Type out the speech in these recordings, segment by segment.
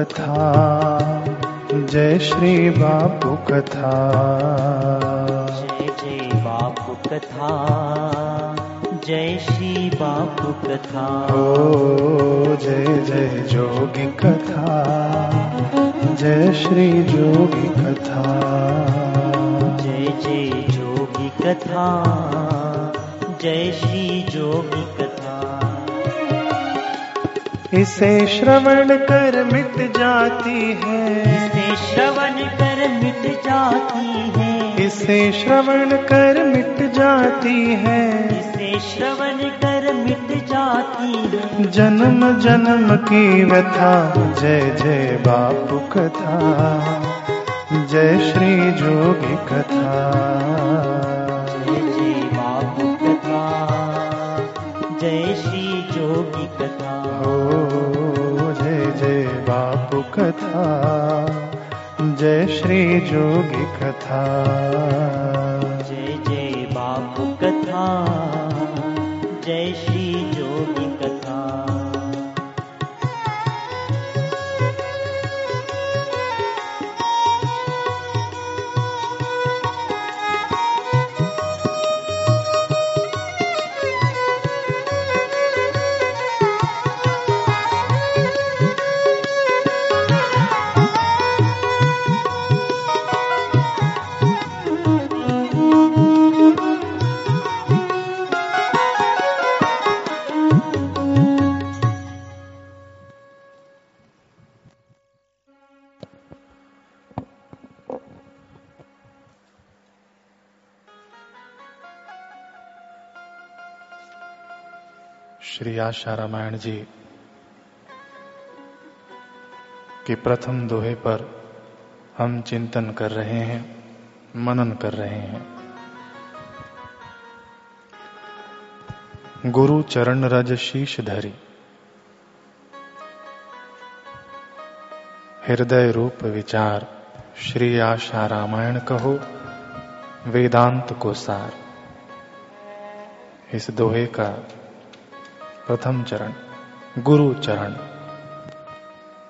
कथा जय श्री बापू कथा। जय जय बापू कथा जय श्री बापू कथा। ओ जय जय जोगी कथा जय श्री जोगी कथा। जय जय जोगी कथा जय श्री जोगी कथा। इसे श्रवण कर मिट जाती है। इसे श्रवण कर मिट जाती है। इसे श्रवण कर मिट जाती है। इसे श्रवण कर मिट जाती है। जन्म जन्म की व्यथा जय जय बापू कथा जय श्री जोगी कथा। कथा। जय जय बापू कथा जय श्री जोगी कथा। जय जय बापू कथा। श्री आशा रामायण जी, के प्रथम दोहे पर हम चिंतन कर रहे हैं, मनन कर रहे हैं। गुरु चरण रज शीश धरी, हृदय रूप विचार, श्री आशा रामायण कहो, वेदांत को सार। इस दोहे का प्रथम चरण, गुरु चरण।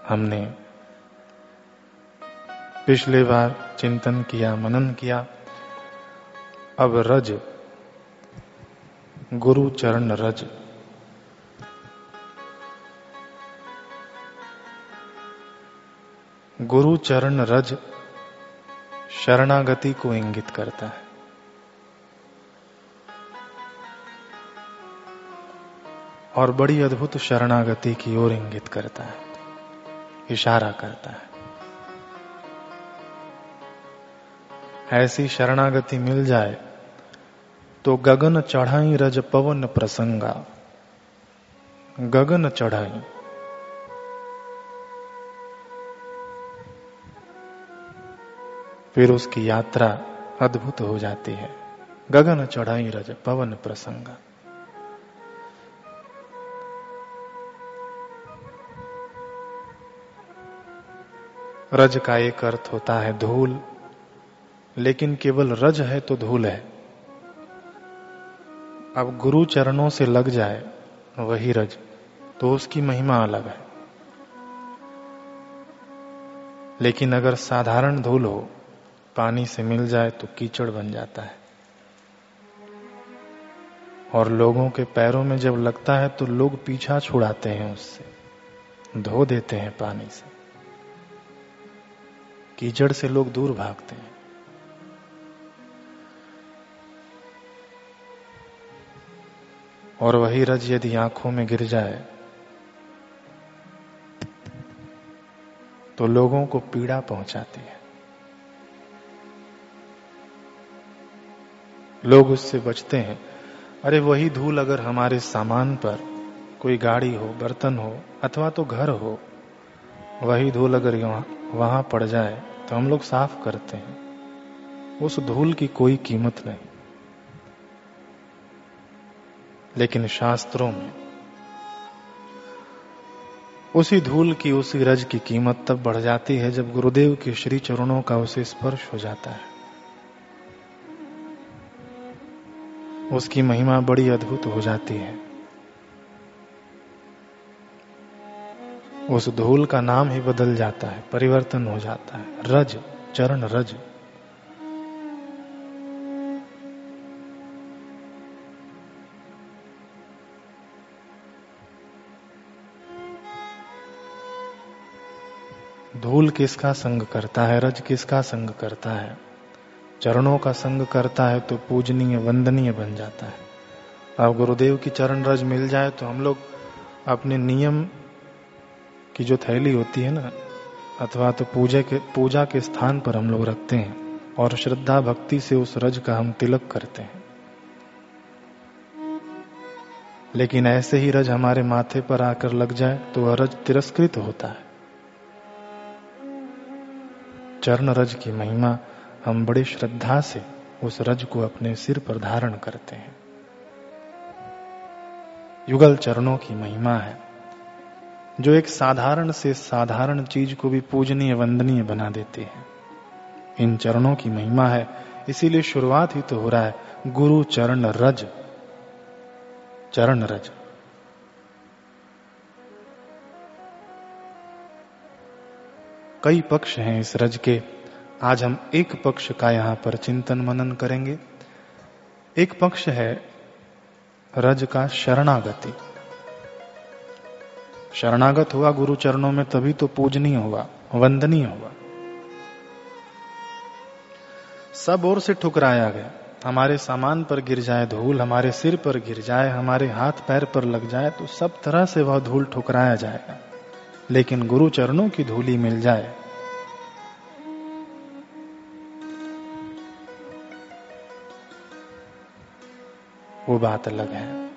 हमने पिछले बार चिंतन किया, मनन किया। अब रज, गुरु चरण रज। गुरु चरण रज शरणागति को इंगित करता है। और बड़ी अद्भुत शरणागति की ओर इंगित करता है, इशारा करता है। ऐसी शरणागति मिल जाए तो गगन चढ़ाई रज पवन प्रसंगा। गगन चढ़ाई। फिर उसकी यात्रा अद्भुत हो जाती है। गगन चढ़ाई रज पवन प्रसंगा। रज का एक अर्थ होता है धूल, लेकिन केवल रज है तो धूल है। अब गुरु चरणों से लग जाए वही रज तो उसकी महिमा अलग है। लेकिन अगर साधारण धूल हो, पानी से मिल जाए तो कीचड़ बन जाता है। और लोगों के पैरों में जब लगता है तो लोग पीछा छुड़ाते हैं उससे, धो देते हैं पानी से। कीचड़ से लोग दूर भागते हैं। और वही रज यदि आँखों में गिर जाए तो लोगों को पीड़ा पहुंचाती है। लोग उससे बचते हैं। अरे वही धूल अगर हमारे सामान पर कोई गाड़ी हो, बर्तन हो, अथवा तो घर हो, वही धूल अगर वहाँ पड़ जाए तो हम लोग साफ़ करते हैं। उस धूल की कोई कीमत नहीं। लेकिन शास्त्रों में उसी धूल की, उसी रज की कीमत तब बढ़ जाती है जब गुरुदेव के श्री चरणों का उसे स्पर्श हो जाता है। उसकी महिमा बड़ी अद्भुत हो जाती है। उस धूल का नाम ही बदल जाता है, परिवर्तन हो जाता है। रज, चरण रज। धूल किसका संग करता है, रज किसका संग करता है? चरणों का संग करता है तो पूजनीय, वंदनीय बन जाता है। अब गुरुदेव की चरण रज मिल जाए तो हम लोग अपने नियम की जो थैली होती है ना, अथवा तो पूजा के पूजा के स्थान पर हम लोग रखते हैं और श्रद्धा भक्ति से उस रज का हम तिलक करते हैं। लेकिन ऐसे ही रज हमारे माथे पर आकर लग जाए तो वह रज तिरस्कृत होता है। चरण रज की महिमा हम बड़ी श्रद्धा से उस रज को अपने सिर पर धारण करते हैं। युगल चरणों की महिमा है। जो एक साधारण से साधारण चीज़ को भी पूजनीय, वंदनीय बना देते हैं। इन चरणों की महिमा है। इसीलिए शुरुआत ही तो हो रहा है। गुरु चरण रज। चरण रज। कई पक्ष हैं इस रज के। आज हम एक पक्ष का यहाँ पर चिंतन मनन करेंगे। एक पक्ष है रज का शरणागति। शरणागत हुआ गुरु चरणों में, तभी तो पूजनीय हुआ, वंदनीय हुआ। सब ओर से ठुकराया गया। हमारे सामान पर गिर जाए, धूल हमारे सिर पर गिर जाए, हमारे हाथ पैर पर लग जाए तो सब तरह से वह धूल ठुकराया जाएगा। लेकिन गुरु चरणों की धूली मिल जाए। वो बात अलग है।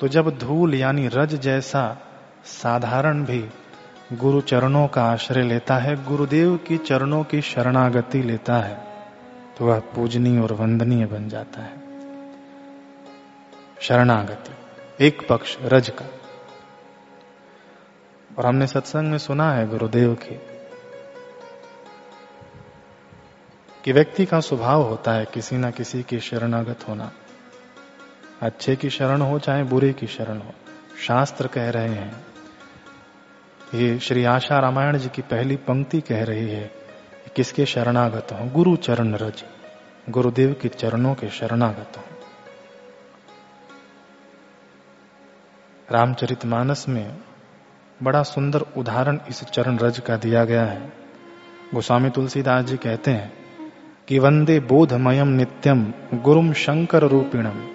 तो जब धूल यानी रज जैसा साधारण भी गुरु चरणों का आश्रय लेता है, गुरुदेव की चरणों की शरणागति लेता है तो वह पूजनीय और वंदनीय बन जाता है। शरणागति, एक पक्ष रज का। और हमने सत्संग में सुना है गुरुदेव की, कि व्यक्ति का स्वभाव होता है किसी ना किसी की शरणागत होना। अच्छे की शरण हो चाहे बुरे की शरण हो, शास्त्र कह रहे हैं ये श्री आशा रामायण जी की पहली पंक्ति कह रही है किसके शरणागत हो? गुरु चरण रज। गुरुदेव के चरणों के शरणागत हो। रामचरितमानस में बड़ा सुंदर उदाहरण इस चरण रज का दिया गया है। गोस्वामी तुलसीदास जी कहते हैं कि वंदे बोधमयम नित्यम गुरुम शंकर रूपिणम।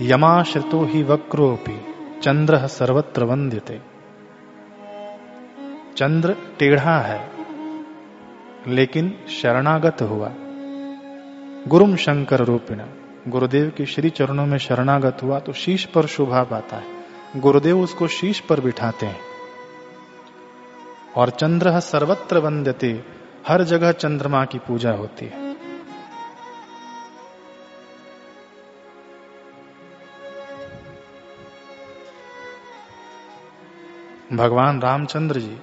यमाश्रितो ही वक्रोपि चंद्र सर्वत्र वंद्यते। चंद्र टेढ़ा है, लेकिन शरणागत हुआ। गुरुम शंकर रूपिण, गुरुदेव के श्री चरणों में शरणागत हुआ तो शीश पर शोभा पाता है। गुरुदेव उसको शीश पर बिठाते हैं। और चंद्र सर्वत्र वंद्यते, हर जगह चंद्रमा की पूजा होती है। भगवान रामचंद्र जी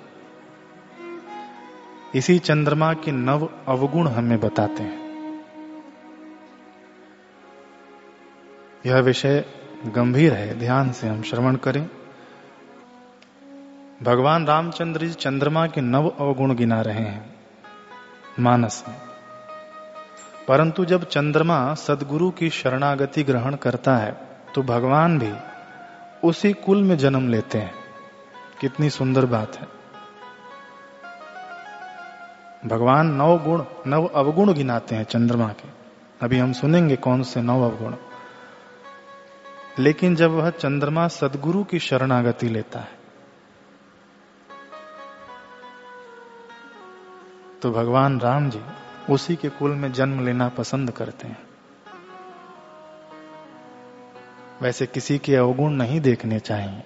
इसी चंद्रमा के नव अवगुण हमें बताते हैं। यह विषय गंभीर है, ध्यान से हम श्रवण करें। भगवान रामचंद्र जी चंद्रमा के नव अवगुण गिना रहे हैं। मानस में परंतु जब चंद्रमा सदगुरु की शरणागति ग्रहण करता है तो भगवान भी उसी कुल में जन्म लेते हैं। कितनी सुंदर बात है। भगवान नव गुण नव अवगुण गिनाते हैं चंद्रमा के। अभी हम सुनेंगे कौन से नव अवगुण। लेकिन जब वह चंद्रमा सदगुरु की शरणागति लेता है तो भगवान राम जी उसी के कुल में जन्म लेना पसंद करते हैं। वैसे किसी के अवगुण नहीं देखने चाहिए।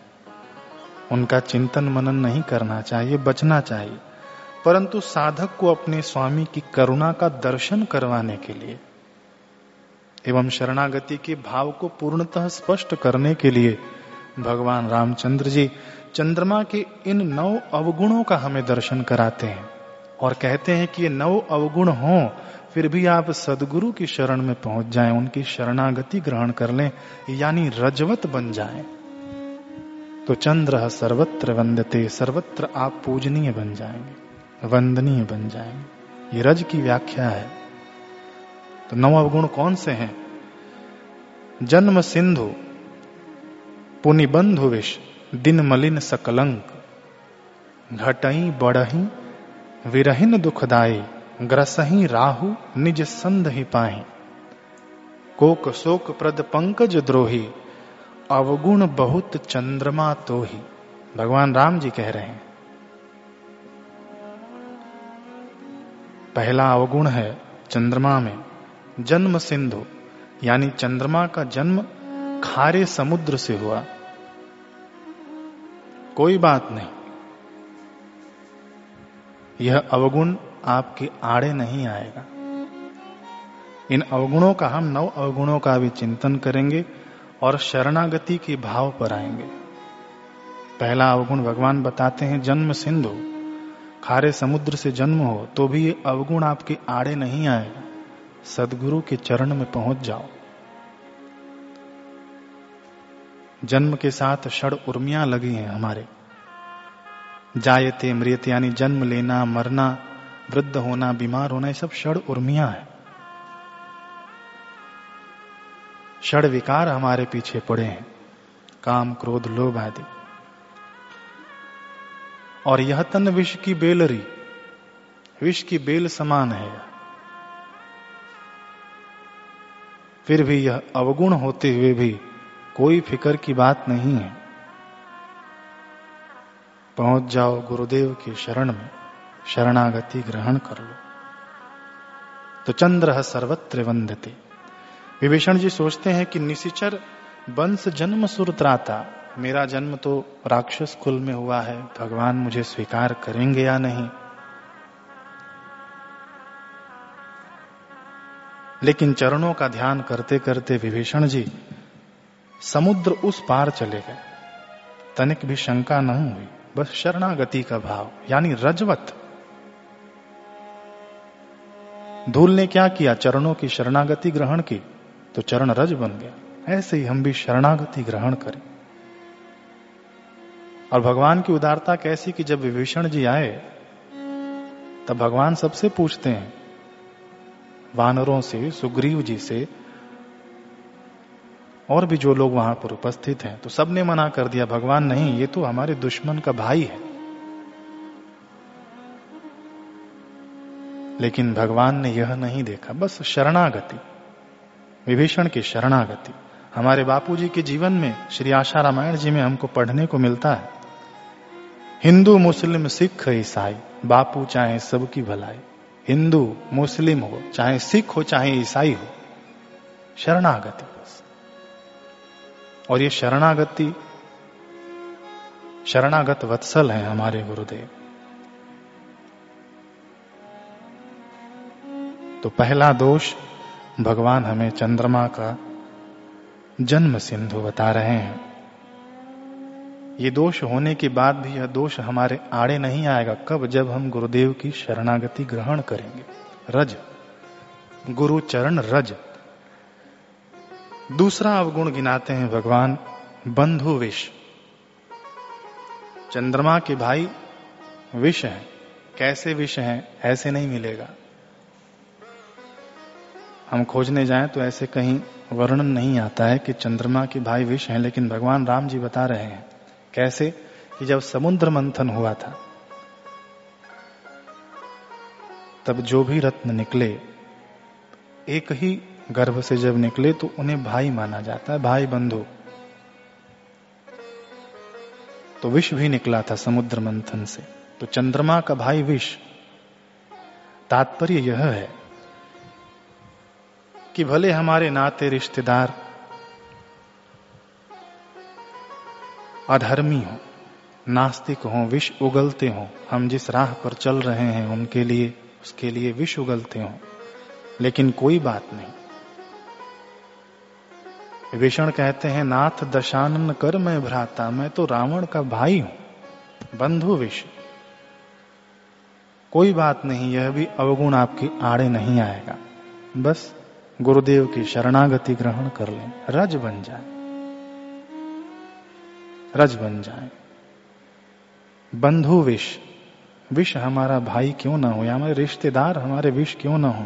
उनका चिंतन मनन नहीं करना चाहिए, बचना चाहिए। परंतु साधक को अपने स्वामी की करुणा का दर्शन करवाने के लिए एवं शरणागति के भाव को पूर्णतः स्पष्ट करने के लिए भगवान रामचंद्र जी चंद्रमा के इन नौ अवगुणों का हमें दर्शन कराते हैं और कहते हैं कि ये नौ अवगुण हो, फिर भी आप सदगुरु की शरण में पहुँच जाएँ, उनकी शरणागति ग्रहण कर लें, यानी रजवत बन जाएँ। तो चंद्र सर्वत्र वंदते, सर्वत्र आप पूजनीय बन जाएँगे, वंदनीय बन जाएँगे। ये रज की व्याख्या है। तो नव अवगुण कौन से हैं? जन्म सिंधु, पुनिबंधु विष, दिन मलिन सकलंक, घटई बढ़ही विरहिन दुखदाई, ग्रसही राहु, निज संध ही पाही, कोक शोक प्रद पंकज द्रोही अवगुण बहुत चंद्रमा तो ही। भगवान राम जी कह रहे हैं। पहला अवगुण है चंद्रमा में जन्म सिंधु, यानी चंद्रमा का जन्म खारे समुद्र से हुआ। कोई बात नहीं। यह अवगुण आपके आड़े नहीं आएगा। इन अवगुणों का हम नव अवगुणों का भी चिंतन करेंगे। और शरणागति के भाव पर आएँगे। पहला अवगुण भगवान बताते हैं, जन्म सिंधु। खारे समुद्र से जन्म हो तो भी ये अवगुण आपके आड़े नहीं आएगा सदगुरु के चरण में पहुँच जाओ। जन्म के साथ षड उर्मियाँ लगी हैं हमारे। जायते मृत यानी जन्म लेना, मरना, वृद्ध होना, बीमार होना, ये सब षड उर्मियाँ है। षड विकार हमारे पीछे पड़े हैं। काम, क्रोध, लोभ आदि। और यह तन विष की बेलरी, विष की बेल समान है। फिर भी यह अवगुण होते हुए भी कोई फ़िक्र की बात नहीं है। पहुँच जाओ गुरुदेव की शरण में, शरणागति ग्रहण कर लो। तो चंद्र सर्वत्र वंदते। विभीषण जी सोचते हैं कि निशिचर वंश जन्म सुरत्राता, मेरा जन्म तो राक्षस कुल में हुआ है, भगवान मुझे स्वीकार करेंगे या नहीं? लेकिन चरणों का ध्यान करते करते विभीषण जी समुद्र उस पार चले गए। तनिक भी शंका न हुई, बस शरणागति का भाव, यानी रजवत। धूल ने क्या किया? चरणों की शरणागति ग्रहण की। तो चरण रज बन गया। ऐसे ही हम भी शरणागति ग्रहण करें। और भगवान की उदारता कैसी कि जब विभीषण जी आए, तब भगवान सबसे पूछते हैं, वानरों से, सुग्रीव जी से और भी जो लोग वहाँ पर उपस्थित हैं तो सबने मना कर दिया, भगवान नहीं, ये तो हमारे दुश्मन का भाई है। लेकिन भगवान ने यह नहीं देखा, बस शरणागति। विभीषण की शरणागति। हमारे बापूजी के जीवन में श्री आशा रामायण जी में हमको पढ़ने को मिलता है। हिंदू, मुस्लिम, सिख, ईसाई, बापू चाहे सबकी भलाई। हिंदू, मुस्लिम हो, चाहे सिख हो, चाहे ईसाई हो। शरणागति। और ये शरणागति, शरणागत वत्सल है हमारे गुरुदेव। तो पहला दोष भगवान हमें चंद्रमा का जन्म सिंधु बता रहे हैं। ये दोष होने के बाद भी यह दोष हमारे आड़े नहीं आएगा। कब? जब हम गुरुदेव की शरणागति ग्रहण करेंगे। रज। गुरु चरण रज। दूसरा अवगुण गिनाते हैं भगवान बंधु विष। चंद्रमा के भाई विष हैं। कैसे विष हैं? ऐसे नहीं मिलेगा। हम खोजने जाएँ तो ऐसे कहीं वर्णन नहीं आता है कि चंद्रमा के भाई विष हैं, लेकिन भगवान राम जी बता रहे हैं। कैसे? कि जब समुद्र मंथन हुआ था, तब जो भी रत्न निकले, एक ही गर्भ से जब निकले तो उन्हें भाई माना जाता है, भाई बंधु। तो विष भी निकला था समुद्र मंथन से। तो चंद्रमा का भाई विष। तात्पर्य यह है कि भले हमारे नाते रिश्तेदार अधर्मी हो, नास्तिक हो, विष उगलते हो, हम जिस राह पर चल रहे हैं, उनके लिए, उसके लिए विष उगलते हो, लेकिन कोई बात नहीं। विभीषण कहते हैं, नाथ दशानन कर मैं भ्राता, मैं तो रावण का भाई हूँ, बंधु विष। कोई बात नहीं, यह भी अवगुण आपकी आड़े नहीं आएगा। बस गुरुदेव की शरणागति ग्रहण कर लें। रज बन जाए। रज बन जाए। बंधु विष। विष हमारा भाई क्यों ना हो? या हमारे रिश्तेदार हमारे विष क्यों ना हो?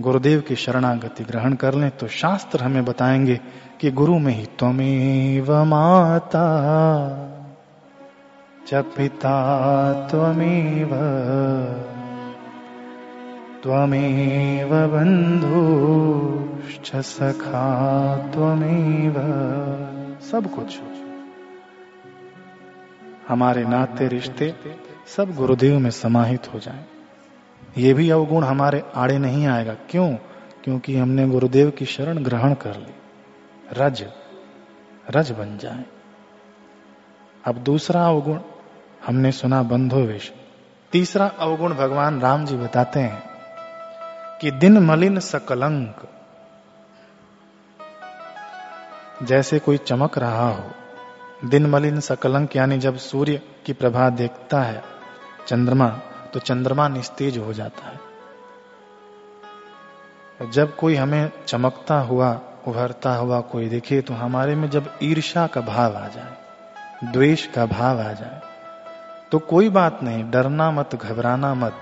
गुरुदेव की शरणागति ग्रहण कर लें तो शास्त्र हमें बताएँगे कि गुरु में ही त्वमेव माता। च पिता त्वमेव। त्वमेव बंधुश्च सखा त्वमेव। सब कुछ। हमारे नाते रिश्ते सब गुरुदेव में समाहित हो जाएँ। ये भी अवगुण हमारे आड़े नहीं आएगा। क्यों? क्योंकि हमने गुरुदेव की शरण ग्रहण कर ली। रज रज बन जाए। अब दूसरा अवगुण हमने सुना बंधोवेश। तीसरा अवगुण भगवान राम जी बताते हैं। कि दिन मलिन सकलंक। जैसे कोई चमक रहा हो, दिन मलिन सकलंक यानी जब सूर्य की प्रभा देखता है, चंद्रमा तो चंद्रमा निस्तेज हो जाता है। जब कोई हमें चमकता हुआ, उभरता हुआ कोई दिखे तो हमारे में जब ईर्षा का भाव आ जाए, द्वेष का भाव आ जाए तो कोई बात नहीं, डरना मत, घबराना मत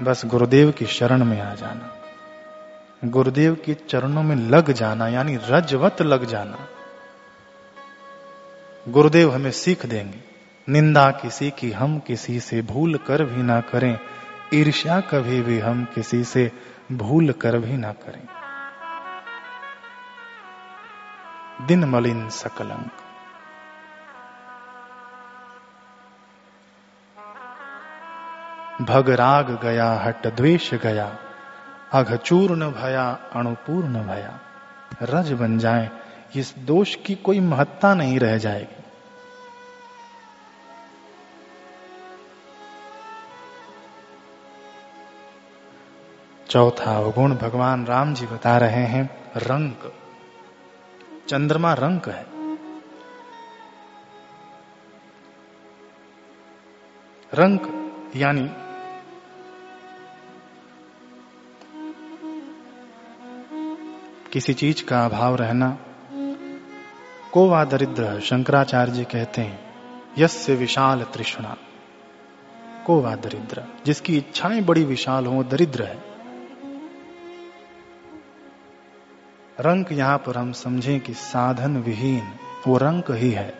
बस गुरुदेव की शरण में आ जाना। गुरुदेव के चरणों में लग जाना, यानी रजवत लग जाना। गुरुदेव हमें सीख देंगे। निंदा किसी की, हम किसी से भूल कर भी ना करें। ईर्ष्या कभी भी हम किसी से भूल कर भी ना करें। दिन मलिन सकलंक। भगराग गया, हट द्वेष गया। अघचूर्ण भया, अणुपूर्ण भया। रज बन जाए, इस दोष की कोई महत्ता नहीं रह जाएगी। चौथा अवगुण भगवान राम जी बता रहे हैं, रंक। चंद्रमा रंक है। रंक, यानी किसी चीज़ का अभाव रहना। को वा दरिद्र शंकराचार्य जी कहते हैं, यस्य विशाल तृष्णा। को वा दरिद्र, जिसकी इच्छाएँ बड़ी विशाल हो, दरिद्र है। रंक यहाँ पर हम समझें कि साधन विहीन, वो रंक ही है।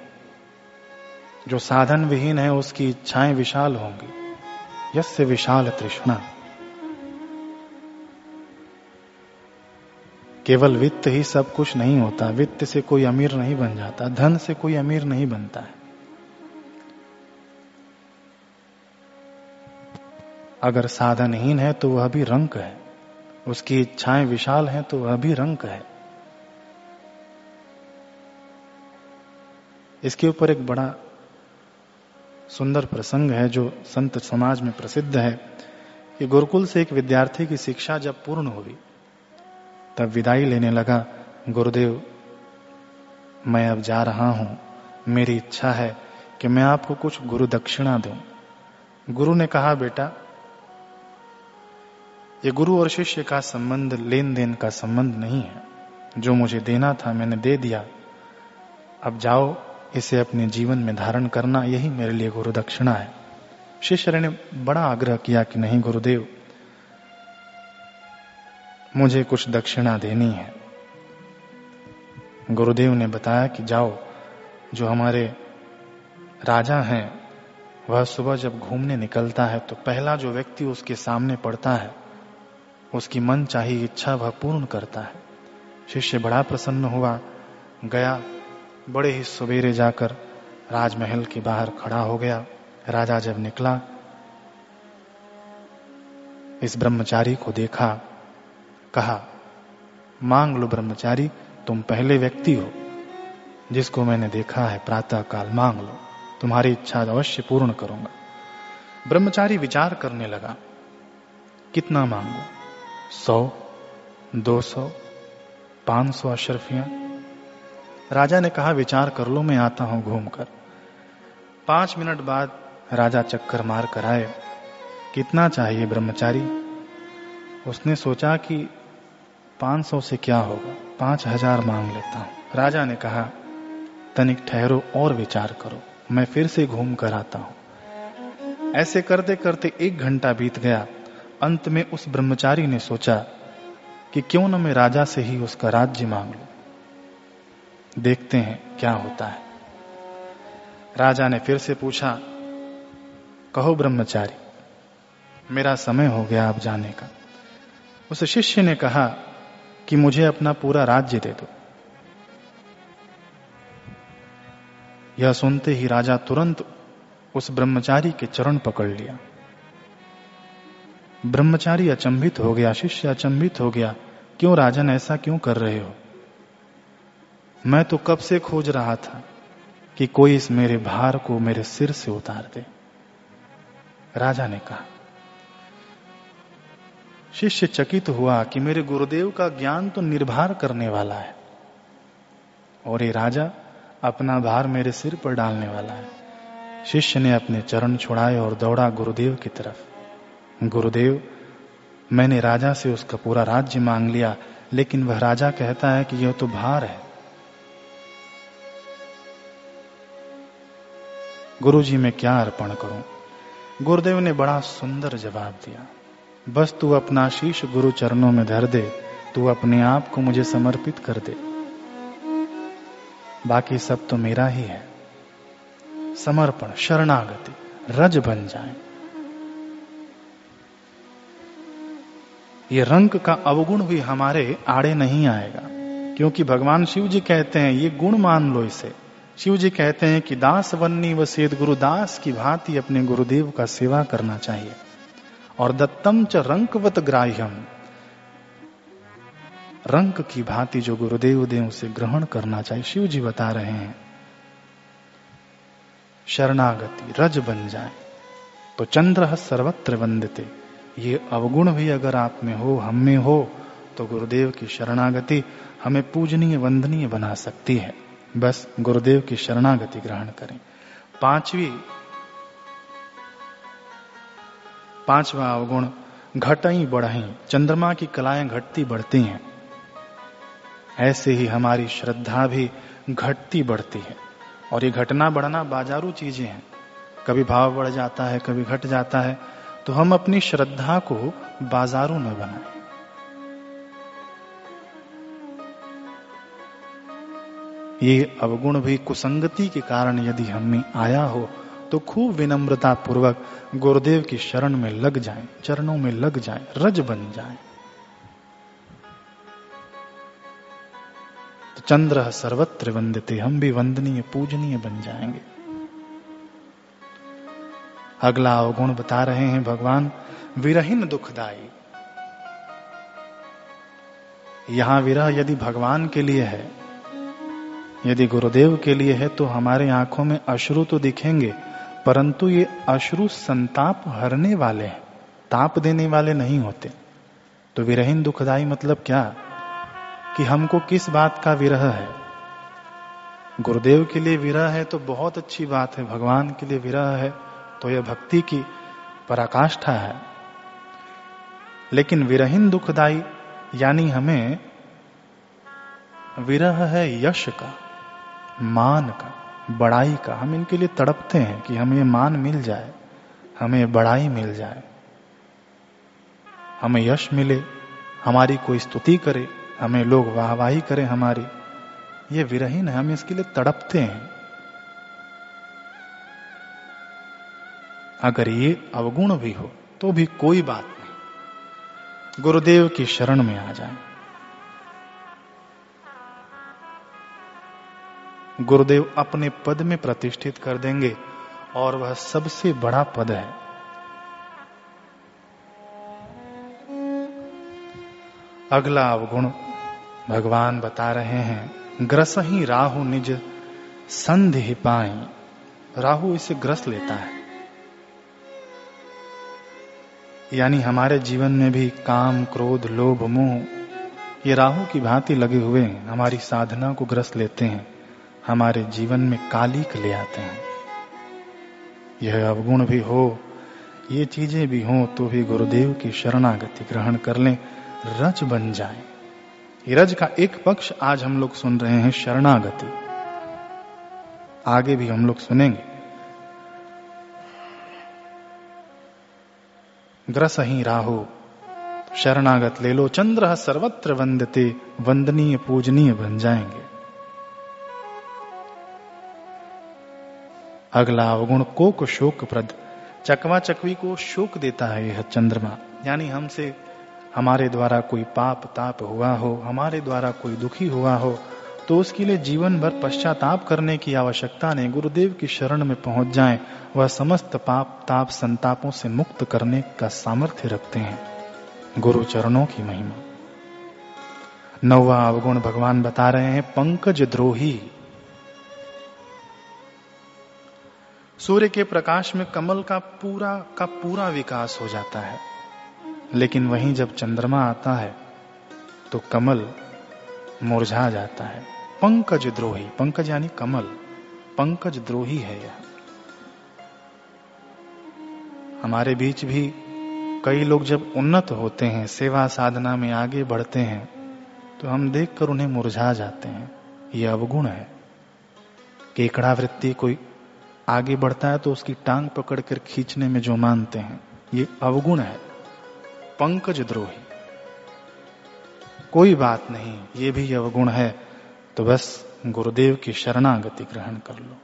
जो साधन विहीन है, उसकी इच्छाएँ विशाल होंगी। यस्य विशाल तृष्णा। केवल वित्त ही सब कुछ नहीं होता, वित्त से कोई अमीर नहीं बन जाता, धन से कोई अमीर नहीं बनता है। अगर साधनहीन है तो वह भी रंक है, उसकी इच्छाएँ विशाल हैं तो वह भी रंक है। इसके ऊपर एक बड़ा सुंदर प्रसंग है जो संत समाज में प्रसिद्ध है कि गुरुकुल से एक विद्यार्थी की शिक्षा जब पूर्ण हुई तब विदाई लेने लगा, गुरुदेव, मैं अब जा रहा हूँ। मेरी इच्छा है कि मैं आपको कुछ गुरु दक्षिणा दूँ। गुरु ने कहा, बेटा, ये गुरु और शिष्य का संबंध लेन देन का संबंध नहीं है। जो मुझे देना था, मैंने दे दिया। अब जाओ, इसे अपने जीवन में धारण करना, यही मेरे लिए गुरु दक्षिणा है। शिष्य ने बड़ा आग्रह किया कि, नहीं, गुरुदेव मुझे कुछ दक्षिणा देनी है। गुरुदेव ने बताया कि जाओ, जो हमारे राजा हैं, वह सुबह जब घूमने निकलता है तो पहला जो व्यक्ति उसके सामने पड़ता है, उसकी मन चाहिए इच्छा वह पूर्ण करता है। शिष्य बड़ा प्रसन्न हुआ, गया, बड़े ही सवेरे जाकर राजमहल के बाहर खड़ा हो गया। राजा जब निकला, इस ब्रह्मचारी को देखा कहा, मांग लो ब्रह्मचारी, तुम पहले व्यक्ति हो, जिसको मैंने देखा है प्रातः काल मांग लो। तुम्हारी इच्छा अवश्य पूर्ण करूँगा। ब्रह्मचारी विचार करने लगा, कितना मांगो? सौ, दो सौ, पाँच सौ अशरफिया? राजा ने कहा, विचार कर लो, मैं आता हूँ घूमकर। पाँच मिनट बाद राजा चक्कर मार कर आए, कितना चाहिए ब्रह्मचारी? उसने सोचा कि पाँच सौ से क्या होगा? पाँच हज़ार मांग लेता हूँ। राजा ने कहा, तनिक ठहरो और विचार करो। मैं फिर से घूम कर आता हूँ। ऐसे करते करते एक घंटा बीत गया। अंत में उस ब्रह्मचारी ने सोचा कि क्यों न मैं राजा से ही उसका राज्य मांग लू। देखते हैं क्या होता है। राजा ने फिर से पूछा, कहो ब्रह्मचारी, मेरा समय हो गया आप जाने का। उस शिष्य ने कहा कि मुझे अपना पूरा राज्य दे दो। यह सुनते ही राजा तुरंत उस ब्रह्मचारी के चरण पकड़ लिया। ब्रह्मचारी अचंभित हो गया, शिष्य अचंभित हो गया, क्यों राजन, ऐसा क्यों कर रहे हो? मैं तो कब से खोज रहा था कि कोई इस मेरे भार को मेरे सिर से उतार दे। राजा ने कहा शिष्य चकित हुआ कि मेरे गुरुदेव का ज्ञान तो निर्भर करने वाला है। और ये राजा अपना भार मेरे सिर पर डालने वाला है। शिष्य ने अपने चरण छुड़ाए और दौड़ा गुरुदेव की तरफ़। गुरुदेव, मैंने राजा से उसका पूरा राज्य मांग लिया, लेकिन वह राजा कहता है कि यह तो भार है। गुरु जी मैं क्या अर्पण करूँ? गुरुदेव ने बड़ा सुंदर जवाब दिया। बस तू अपना शीश गुरु चरणों में धर दे, तू अपने आप को मुझे समर्पित कर दे। बाकी सब तो मेरा ही है। समर्पण, शरणागति, रज बन जाए। ये रंग का अवगुण भी हमारे आड़े नहीं आएगा, क्योंकि भगवान शिव जी कहते हैं, ये गुण मान लो इसे। शिव जी कहते हैं कि दास वन्नी व सेद गुरुदास की भांति अपने गुरुदेव का सेवा करना चाहिए। और दत्तम च रंकवत ग्राह्यम। रंक की भांति जो गुरुदेव देव उसे ग्रहण करना चाहिए शिव जी बता रहे हैं, शरणागति, रज बन जाए तो चंद्र सर्वत्र वंदते। ये अवगुण भी अगर आप में हो, हम में हो तो गुरुदेव की शरणागति हमें पूजनीय, वंदनीय बना सकती है। बस गुरुदेव की शरणागति ग्रहण करें। पांचवी पांचवा अवगुण, घटई बढ़ई, चंद्रमा की कलाएँ घटती बढ़ती हैं। ऐसे ही हमारी श्रद्धा भी घटती बढ़ती है। और ये घटना बढ़ना बाजारू चीज़ें हैं। कभी भाव बढ़ जाता है, कभी घट जाता है तो हम अपनी श्रद्धा को बाजारू न बनाए। ये अवगुण भी कुसंगति के कारण यदि हमें आया हो तो खूब विनम्रता पूर्वक गुरुदेव की शरण में लग जाएँ, चरणों में लग जाएँ, रज बन जाएँ। तो चंद्र सर्वत्र वंदते हम भी वंदनीय पूजनीय बन जाएँगे अगला अवगुण बता रहे हैं भगवान विरहीन दुखदाई यहाँ विरह यदि भगवान के लिए है यदि गुरुदेव के लिए है तो हमारे आँखों में अश्रु तो दिखेंगे परंतु ये अश्रु संताप हरने वाले हैं, ताप देने वाले नहीं होते। तो विरहीन दुखदाई मतलब क्या? कि हमको किस बात का विरह है? गुरुदेव के लिए विरह है तो बहुत अच्छी बात है, भगवान के लिए विरह है तो यह भक्ति की पराकाष्ठा है। लेकिन विरहीन दुखदाई यानी हमें विरह है यश का, मान का। बड़ाई का। हम इनके लिए तड़पते हैं कि हमें मान मिल जाए, हमें बड़ाई मिल जाए। हमें यश मिले, हमारी कोई स्तुति करे, हमें लोग वाहवाही करें हमारी। ये विरहीन है, हम इसके लिए तड़पते हैं। अगर ये अवगुण भी हो तो भी कोई बात नहीं। गुरुदेव की शरण में आ जाए। गुरुदेव अपने पद में प्रतिष्ठित कर देंगे और वह सबसे बड़ा पद है। अगला अवगुण भगवान बता रहे हैं, ग्रस ही राहु निज संधि पाई। राहु इसे ग्रस लेता है। यानी हमारे जीवन में भी काम, क्रोध, लोभ, मोह, ये राहु की भांति लगे हुए हमारी साधना को ग्रस लेते हैं। हमारे जीवन में कालिक ले आते हैं। यह अवगुण भी हो, ये चीज़ें भी हो तो भी गुरुदेव की शरणागति ग्रहण कर लें, रज बन जाए। रज का एक पक्ष आज हम लोग सुन रहे हैं, शरणागति। आगे भी हम लोग सुनेंगे। ग्रस ही राहु, शरणागत ले लो, चंद्र सर्वत्र वंदते, वंदनीय पूजनीय बन जाएँगे। अगला अवगुण कोक शोक प्रद चकवा चकवी को शोक देता है यह चंद्रमा। यानी हमसे हमारे द्वारा कोई पाप ताप हुआ हो, हमारे द्वारा कोई दुखी हुआ हो तो उसके लिए जीवन भर पश्चाताप करने की आवश्यकता नहीं। गुरुदेव की शरण में पहुँच जाएँ, वह समस्त पाप ताप संतापों से मुक्त करने का सामर्थ्य रखते हैं। गुरु चरणों की महिमा। नौवा अवगुण भगवान बता रहे हैं, पंकज द्रोही। सूर्य के प्रकाश में कमल का पूरा का पूरा विकास हो जाता है। लेकिन वहीं जब चंद्रमा आता है तो कमल मुरझा जाता है। पंकज द्रोही, पंकज यानी कमल, पंकज द्रोही है यह। हमारे बीच भी कई लोग जब उन्नत होते हैं, सेवा साधना में आगे बढ़ते हैं तो हम देखकर उन्हें मुरझा जाते हैं। यह अवगुण है। केकड़ा वृत्ति कोई आगे बढ़ता है तो उसकी टांग पकड़कर खींचने में जो मानते हैं, ये अवगुण है। पंकज द्रोही। कोई बात नहीं, ये भी अवगुण है तो बस गुरुदेव की शरणागति ग्रहण कर लो।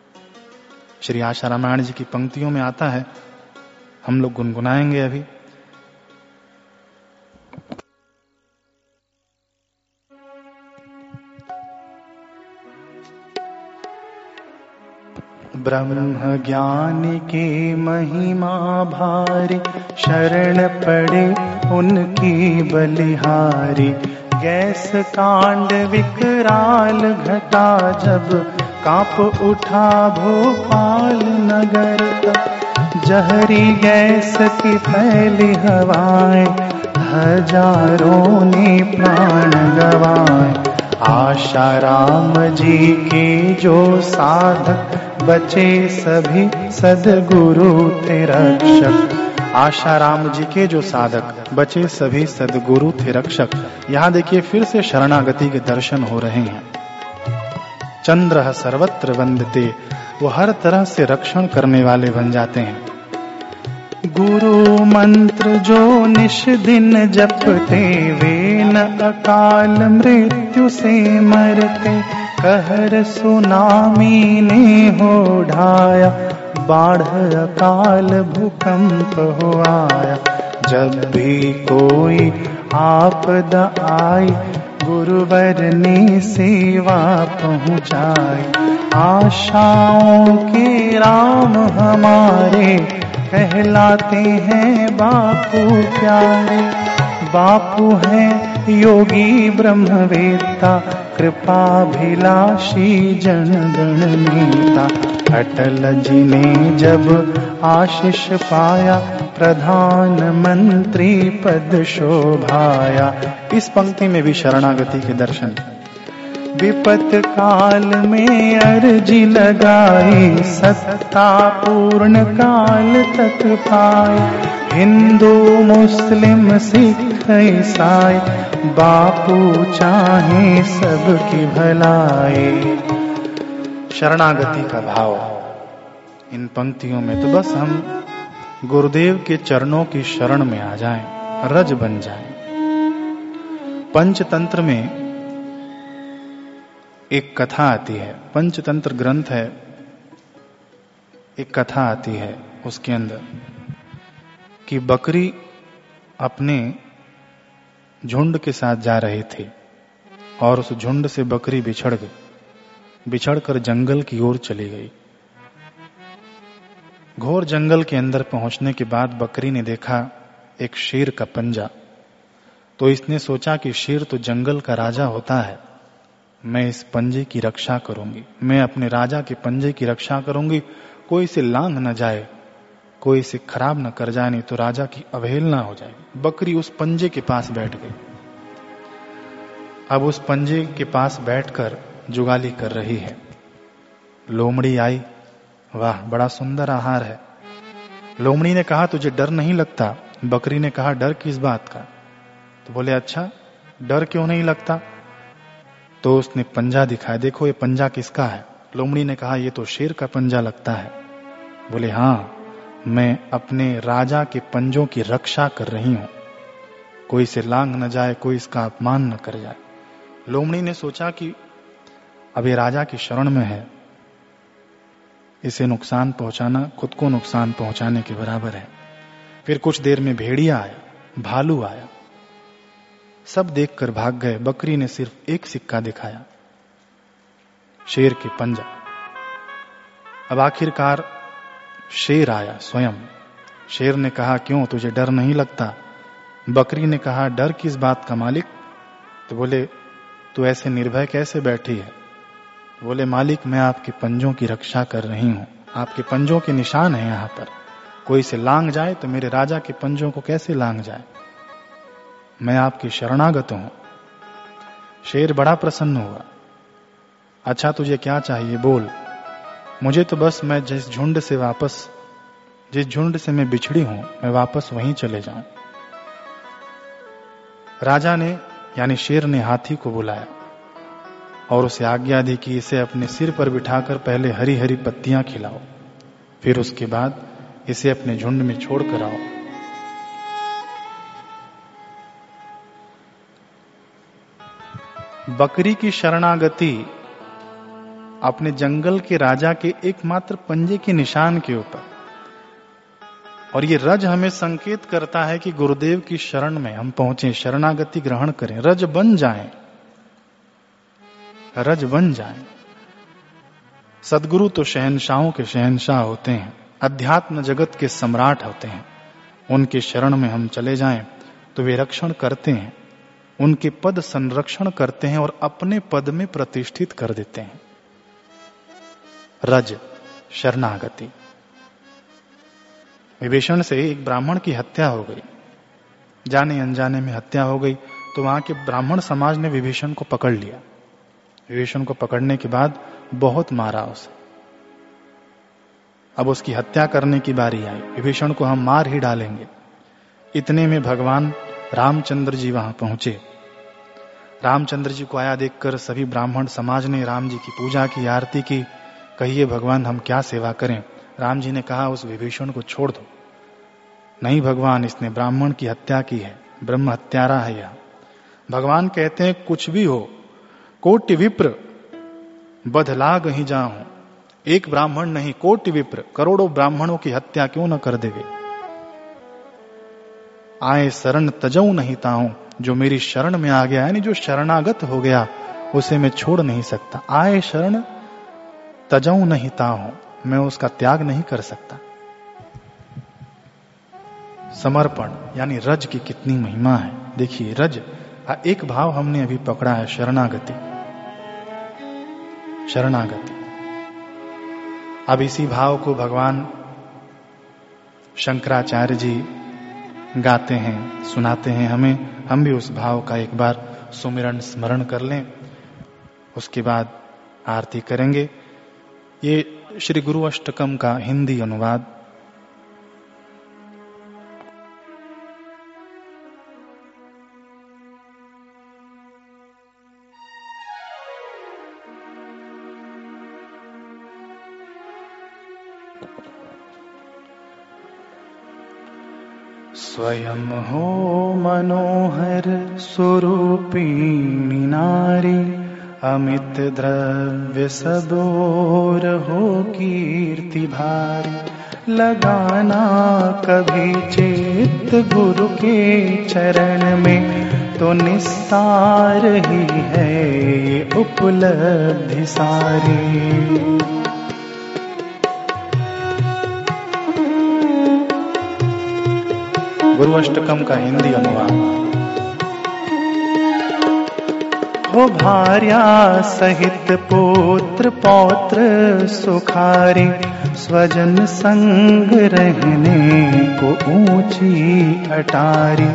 श्री आशा रामायण जी की पंक्तियों में आता है, हम लोग गुनगुनाएँगे अभी। ब्रह्म ज्ञान के महिमा भारी, शरण पड़े उनकी बलिहारी। गैस कांड विकराल घटा जब काप उठा भोपाल नगर का। जहरी गैस की फैली हवाएँ, हज़ारों ने प्राण गवाए। आशा राम जी के जो साधक बचे सभी सदगुरु थे रक्षक। आशा राम जी के जो साधक, बचे सभी सदगुरु थे रक्षक। यहाँ देखिए फिर से शरणागति के दर्शन हो रहे हैं। चंद्र सर्वत्र वंदते, वो हर तरह से रक्षण करने वाले बन जाते हैं। गुरु मंत्र जो निश दिन जपते, वे न अकाल मृत्यु से मरते। कहर सुनामी ने हो ढाया, बाढ़ अकाल भूकंप हो आया। जब भी कोई आपद आई, गुरुवर ने सेवा पहुंचाई। आशाओं के राम हमारे, कहलाते हैं बापू प्यारे। बापू हैं योगी ब्रह्मवेत्ता कृपाभिलाषी जन गण नेता अटल जी ने जब आशीष पाया, प्रधानमंत्री पद शोभाया। इस पंक्ति में भी शरणागति के दर्शन। विपत काल में अर्जी लगाई सत्ता पूर्ण काल तक पाए। हिंदू मुस्लिम सिख ईसाई बापू चाहे सबकी भलाई। शरणागति का भाव। इन पंक्तियों में तो बस हम गुरुदेव के चरणों की शरण में आ जाएँ, रज बन जाएँ। पंचतंत्र में एक कथा आती है। पंचतंत्र ग्रंथ है एक कथा आती है उसके अंदर। कि बकरी अपने झुंड के साथ जा रहे थे और उस झुंड से बकरी बिछड़ गई, बिछड़कर जंगल की ओर चली गई। घोर जंगल के अंदर पहुँचने के बाद बकरी ने देखा एक शेर का पंजा। तो इसने सोचा कि शेर तो जंगल का राजा होता है। मैं इस पंजे की रक्षा करूँगी। मैं अपने राजा के पंजे की रक्षा करूँगी। कोई इसे लांग न जाए। कोई इसे खराब न कर जाए नहीं तो राजा की अवहेलना हो जाएगी। बकरी उस पंजे के पास बैठ गई। अब उस पंजे के पास बैठकर जुगाली कर रही है। लोमड़ी आई, वाह, बड़ा सुंदर आहार है। लोमड़ी ने कहा, तुझे डर नहीं लगता? बकरी ने कहा, डर किस बात का? तो बोले अच्छा डर क्यों नहीं लगता? तो उसने पंजा दिखाया, देखो, ये पंजा किसका है? लोमड़ी ने कहा, ये तो शेर का पंजा लगता है। बोले, हाँ मैं अपने राजा के पंजों की रक्षा कर रही हूँ। कोई इसे लांग न जाए, कोई इसका अपमान न कर जाए। लोमड़ी ने सोचा कि अब ये राजा की शरण में है। इसे नुकसान पहुंचाना, खुद को नुकसान पहुँचाने के बराबर है। फिर कुछ देर में भेड़िया आया, भालू आया। सब देखकर भाग गए। बकरी ने सिर्फ़ एक सिक्का दिखाया, शेर के पंजा। अब आखिरकार शेर आया स्वयं। शेर ने कहा, क्यों? तुझे डर नहीं लगता? बकरी ने कहा, डर किस बात का मालिक? तो बोले, तू ऐसे निर्भय कैसे बैठी है? बोले, मालिक, मैं आपके पंजों की रक्षा कर रही हूँ। आपके पंजों के निशान है यहाँ पर। कोई से लांग जाए तो मेरे राजा के पंजों को कैसे लांग जाए? मैं आपकी शरणागत हूँ। शेर बड़ा प्रसन्न हुआ। अच्छा तुझे क्या चाहिए? बोल। मुझे तो बस मैं जिस झुंड से वापस, जिस झुंड से मैं बिछड़ी हूँ, मैं वापस वहीं चले जाऊँ। राजा ने, यानी शेर ने हाथी को बुलाया और उसे आज्ञा दी कि इसे अपने सिर पर बिठाकर पहले हरी हरी पत्तियाँ खिलाओ, फिर उसके बाद इसे अपने झुंड में छोड़ कर आओ। बकरी की शरणागति अपने जंगल के राजा के एकमात्र पंजे के निशान के ऊपर। और ये रज हमें संकेत करता है कि गुरुदेव की शरण में हम पहुँचे, शरणागति ग्रहण करें। रज बन जाएँ। रज बन जाएँ। सदगुरु तो शहनशाहों के शहनशाह होते हैं, अध्यात्म जगत के सम्राट होते हैं। उनके शरण में हम चले जाएँ तो वे रक्षण करते हैं, उनके पद संरक्षण करते हैं और अपने पद में प्रतिष्ठित कर देते हैं। रज, शरणागति। विभीषण से एक ब्राह्मण की हत्या हो गई। जाने अनजाने में हत्या हो गई तो वहाँ के ब्राह्मण समाज ने विभीषण को पकड़ लिया। विभीषण को पकड़ने के बाद बहुत मारा उसे। अब उसकी हत्या करने की बारी आई। विभीषण को हम मार ही डालेंगे। इतने में भगवान रामचंद्र जी वहाँ पहुँचे। रामचंद्र जी को आया देखकर सभी ब्राह्मण समाज ने राम जी की पूजा की, आरती की कहिए, भगवान, हम क्या सेवा करें? राम जी ने कहा, उस विभीषण को छोड़ दो। नहीं, भगवान, इसने ब्राह्मण की हत्या की है। ब्रह्म हत्यारा है यह। भगवान कहते हैं, कुछ भी हो, कोटि विप्र बधला ही जाऊँ। एक ब्राह्मण नहीं, कोटि विप्र, करोड़ों ब्राह्मणों की हत्या क्यों न कर देवे? आए शरण तजऊ नहीं ताऊं। जो मेरी शरण में आ गया, यानी जो शरणागत हो गया, उसे मैं छोड़ नहीं सकता। आए शरण तजऊ नहीं ताऊं, मैं उसका त्याग नहीं कर सकता। समर्पण, यानी रज की कितनी महिमा है। देखिए, रज एक भाव हमने अभी पकड़ा है, शरणागति। शरणागति। अब इसी भाव को भगवान शंकराचार्य जी गाते हैं, सुनाते हैं हमें। हम भी उस भाव का एक बार सुमिरण स्मरण कर लें। उसके बाद आरती करेंगे। ये श्री गुरु अष्टकम का हिंदी अनुवाद। स्वयं हो मनोहर स्वरूपिणी नारी। अमित द्रव्य सबोर हो कीर्ति भारी, लगाना कभी चेत गुरु के चरण में तो निस्तार ही है उपलब्धि सारी। गुरु अष्टकम का हिंदी अनुवाद। हो भार्या सहित पुत्र पौत्र सुखारी, स्वजन संग रहने को ऊँची अटारी।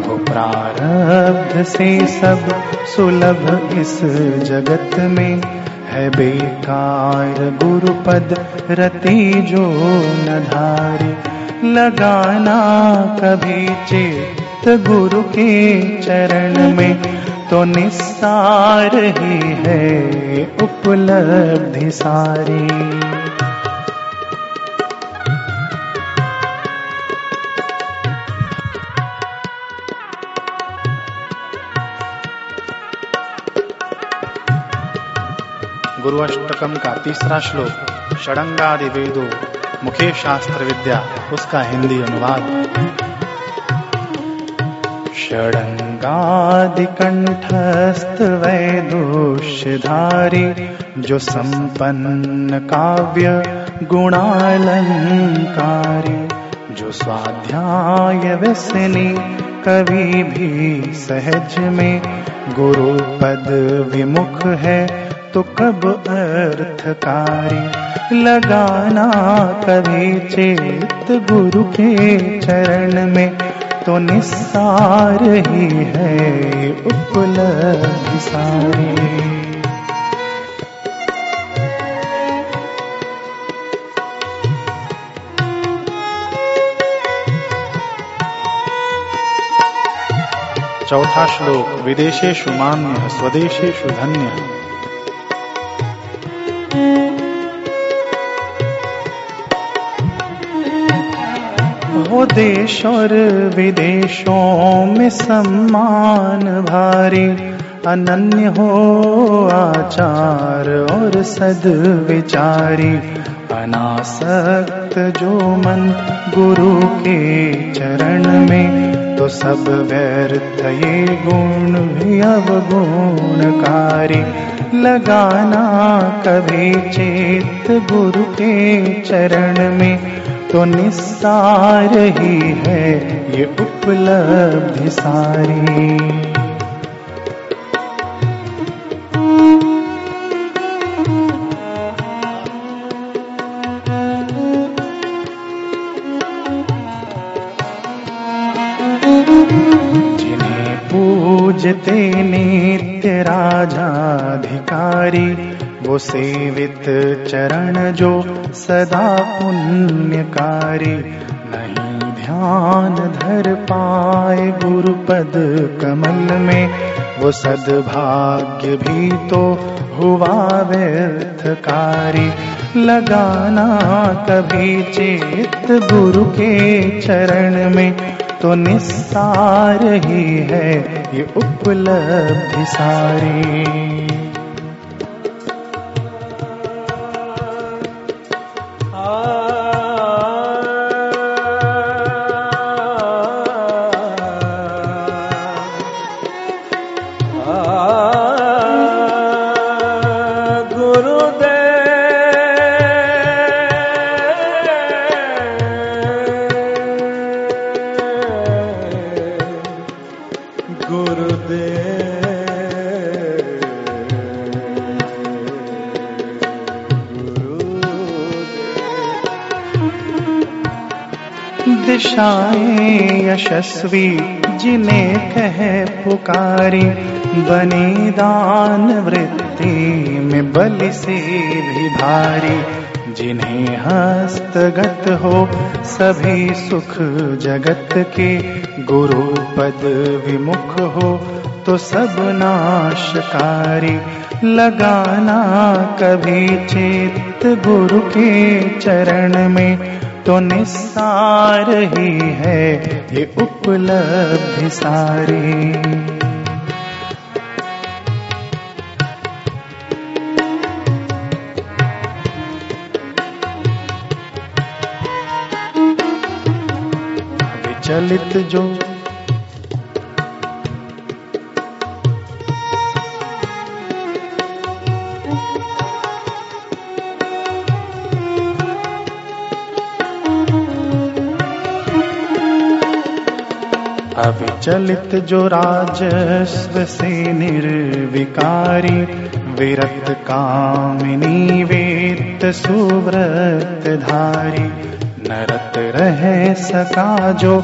हो प्रारब्ध से सब सुलभ इस जगत में है बेकार गुरुपद रति जो न धारी। लगाना कभी चित गुरु के चरण में तो निस्तार ही है उपलब्धि सारी। गुरु अष्टकम का तीसरा श्लोक षडंगादि वेदो मुखे शास्त्र विद्या उसका हिंदी अनुवाद। षडंगादि कंठस्थ वैदुष्यधारी जो संपन्न काव्य गुणालंकारी, जो स्वाध्याय व्यसनी कभी भी सहज में गुरु पद विमुख है तो कब अर्थकारी? लगाना कभी चेत गुरु के चरण में तो निस्सार ही है उपलब्ध सारी। चौथा श्लोक विदेशेषु मान्य स्वदेशेषु धन्य। देश और विदेशों में सम्मान भारी, अनन्य हो आचार और सद विचारी अनासक्त जो मन गुरु के चरण में तो सब व्यर्थ ये गुण भी अवगुणकारी। लगाना कभी चेत गुरु के चरण में तो निस्सार ही है ये उपलब्धि सारी। जिन्हें पूजते नित्य राजाधिकारी वो सेवित चरण, जो सदा पुण्यकारी, नहीं ध्यान धर पाए गुरुपद कमल में। वो सद्भाग्य भी तो हुआ व्यर्थकारी। लगाना कभी चेत गुरु के चरण में। तो निस्सार ही है ये उपलब्धि सारी। यशस्वी जिन्हें कह पुकारी, बने दान वृत्ति में बलि से भी भारी। जिन्हें हस्तगत हो सभी सुख जगत के गुरु पद विमुख हो तो सब नाशकारी। लगाना कभी चेत गुरु के चरण में तो निस्सार ही है ये उपलब्धि सारी। विचलित जो अविचलित जो राजस्व से निर्विकारी विरत कामिनी वेत सुव्रत धारी। नरत रहे सका जो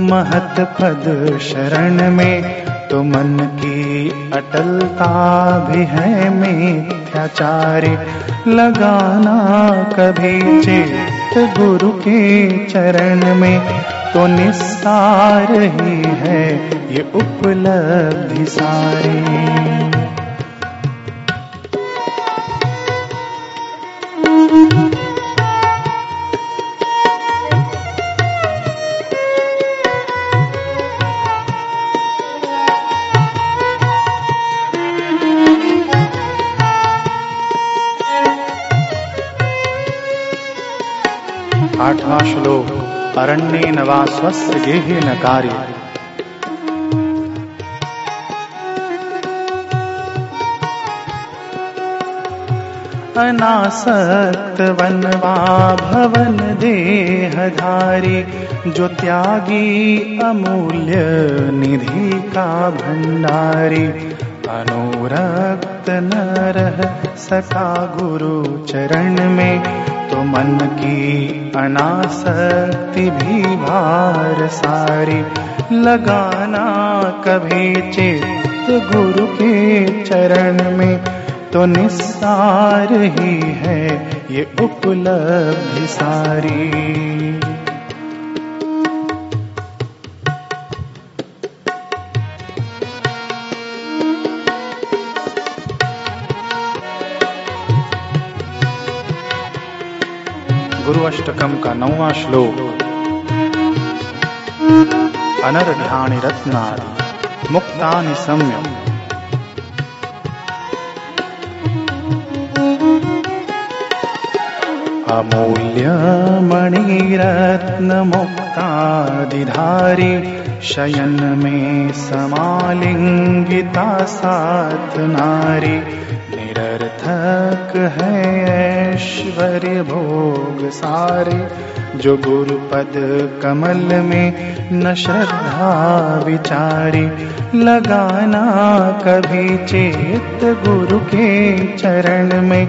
महत पद शरण में तो मन की अटलता भी है मिथ्याचारी। लगाना कभी चेत गुरु के चरण में तो निस्तार ही है ये उपलब्धि सारी। आठवां श्लोक। अरण्ये नवा स्वस्य गेहे न कार्य। अनासक्त वनवा भवन देहधारी जो त्यागी अमूल्य निधि का भंडारी अनुरक्त न रह सका गुरु चरण में तो मन की अनासक्ति भी भार सारी। लगाना कभी चित्त गुरु के चरण में तो निस्सार ही है ये उपलब्धि सारी। अष्टकम का नौवा श्लोक। अनर ध्यान रत्नादि मुक्तानि सम्य अमूल्य मणिरत्न मुक्तादिधारी शयन में समालिंगिता साथ नारी निरर्थक है ऐश्वर्य भोग सारे, जो गुरु पद कमल में न श्रद्धा विचारी, लगाना कभी चेत गुरु के चरण में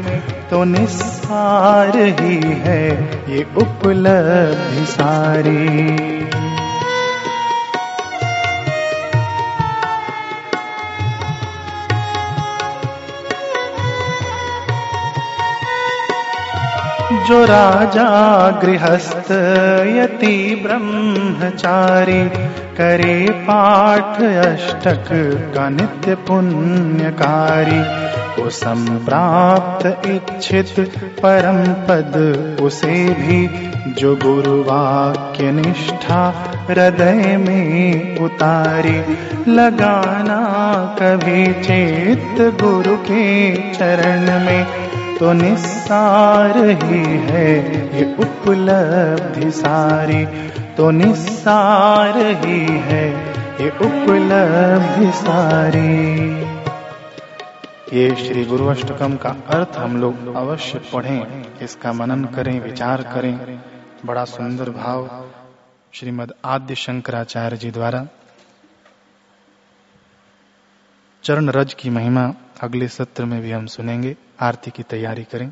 तो निस्सार ही है ये उपलब्धि सारी। जो राजा गृहस्थ, यति ब्रह्मचारी, करे पाठ अष्टक का नित्य पुण्यकारी। वो संप्राप्त इच्छित परम पद, उसे भी जो गुरु वाक्य निष्ठा हृदय में उतारी। लगाना कभी चेत गुरु के चरण में तो निस्सार ही है ये उपलब्धि सारी। तो निस्सार ही है ये उपलब्धि सारी। ये श्री गुरु अष्टकम का अर्थ हम लोग अवश्य पढ़ें, इसका मनन करें, विचार करें। बड़ा सुंदर भाव श्रीमद आद्य शंकराचार्य जी द्वारा चरण रज की महिमा अगले सत्र में भी हम सुनेंगे आरती की तैयारी करें।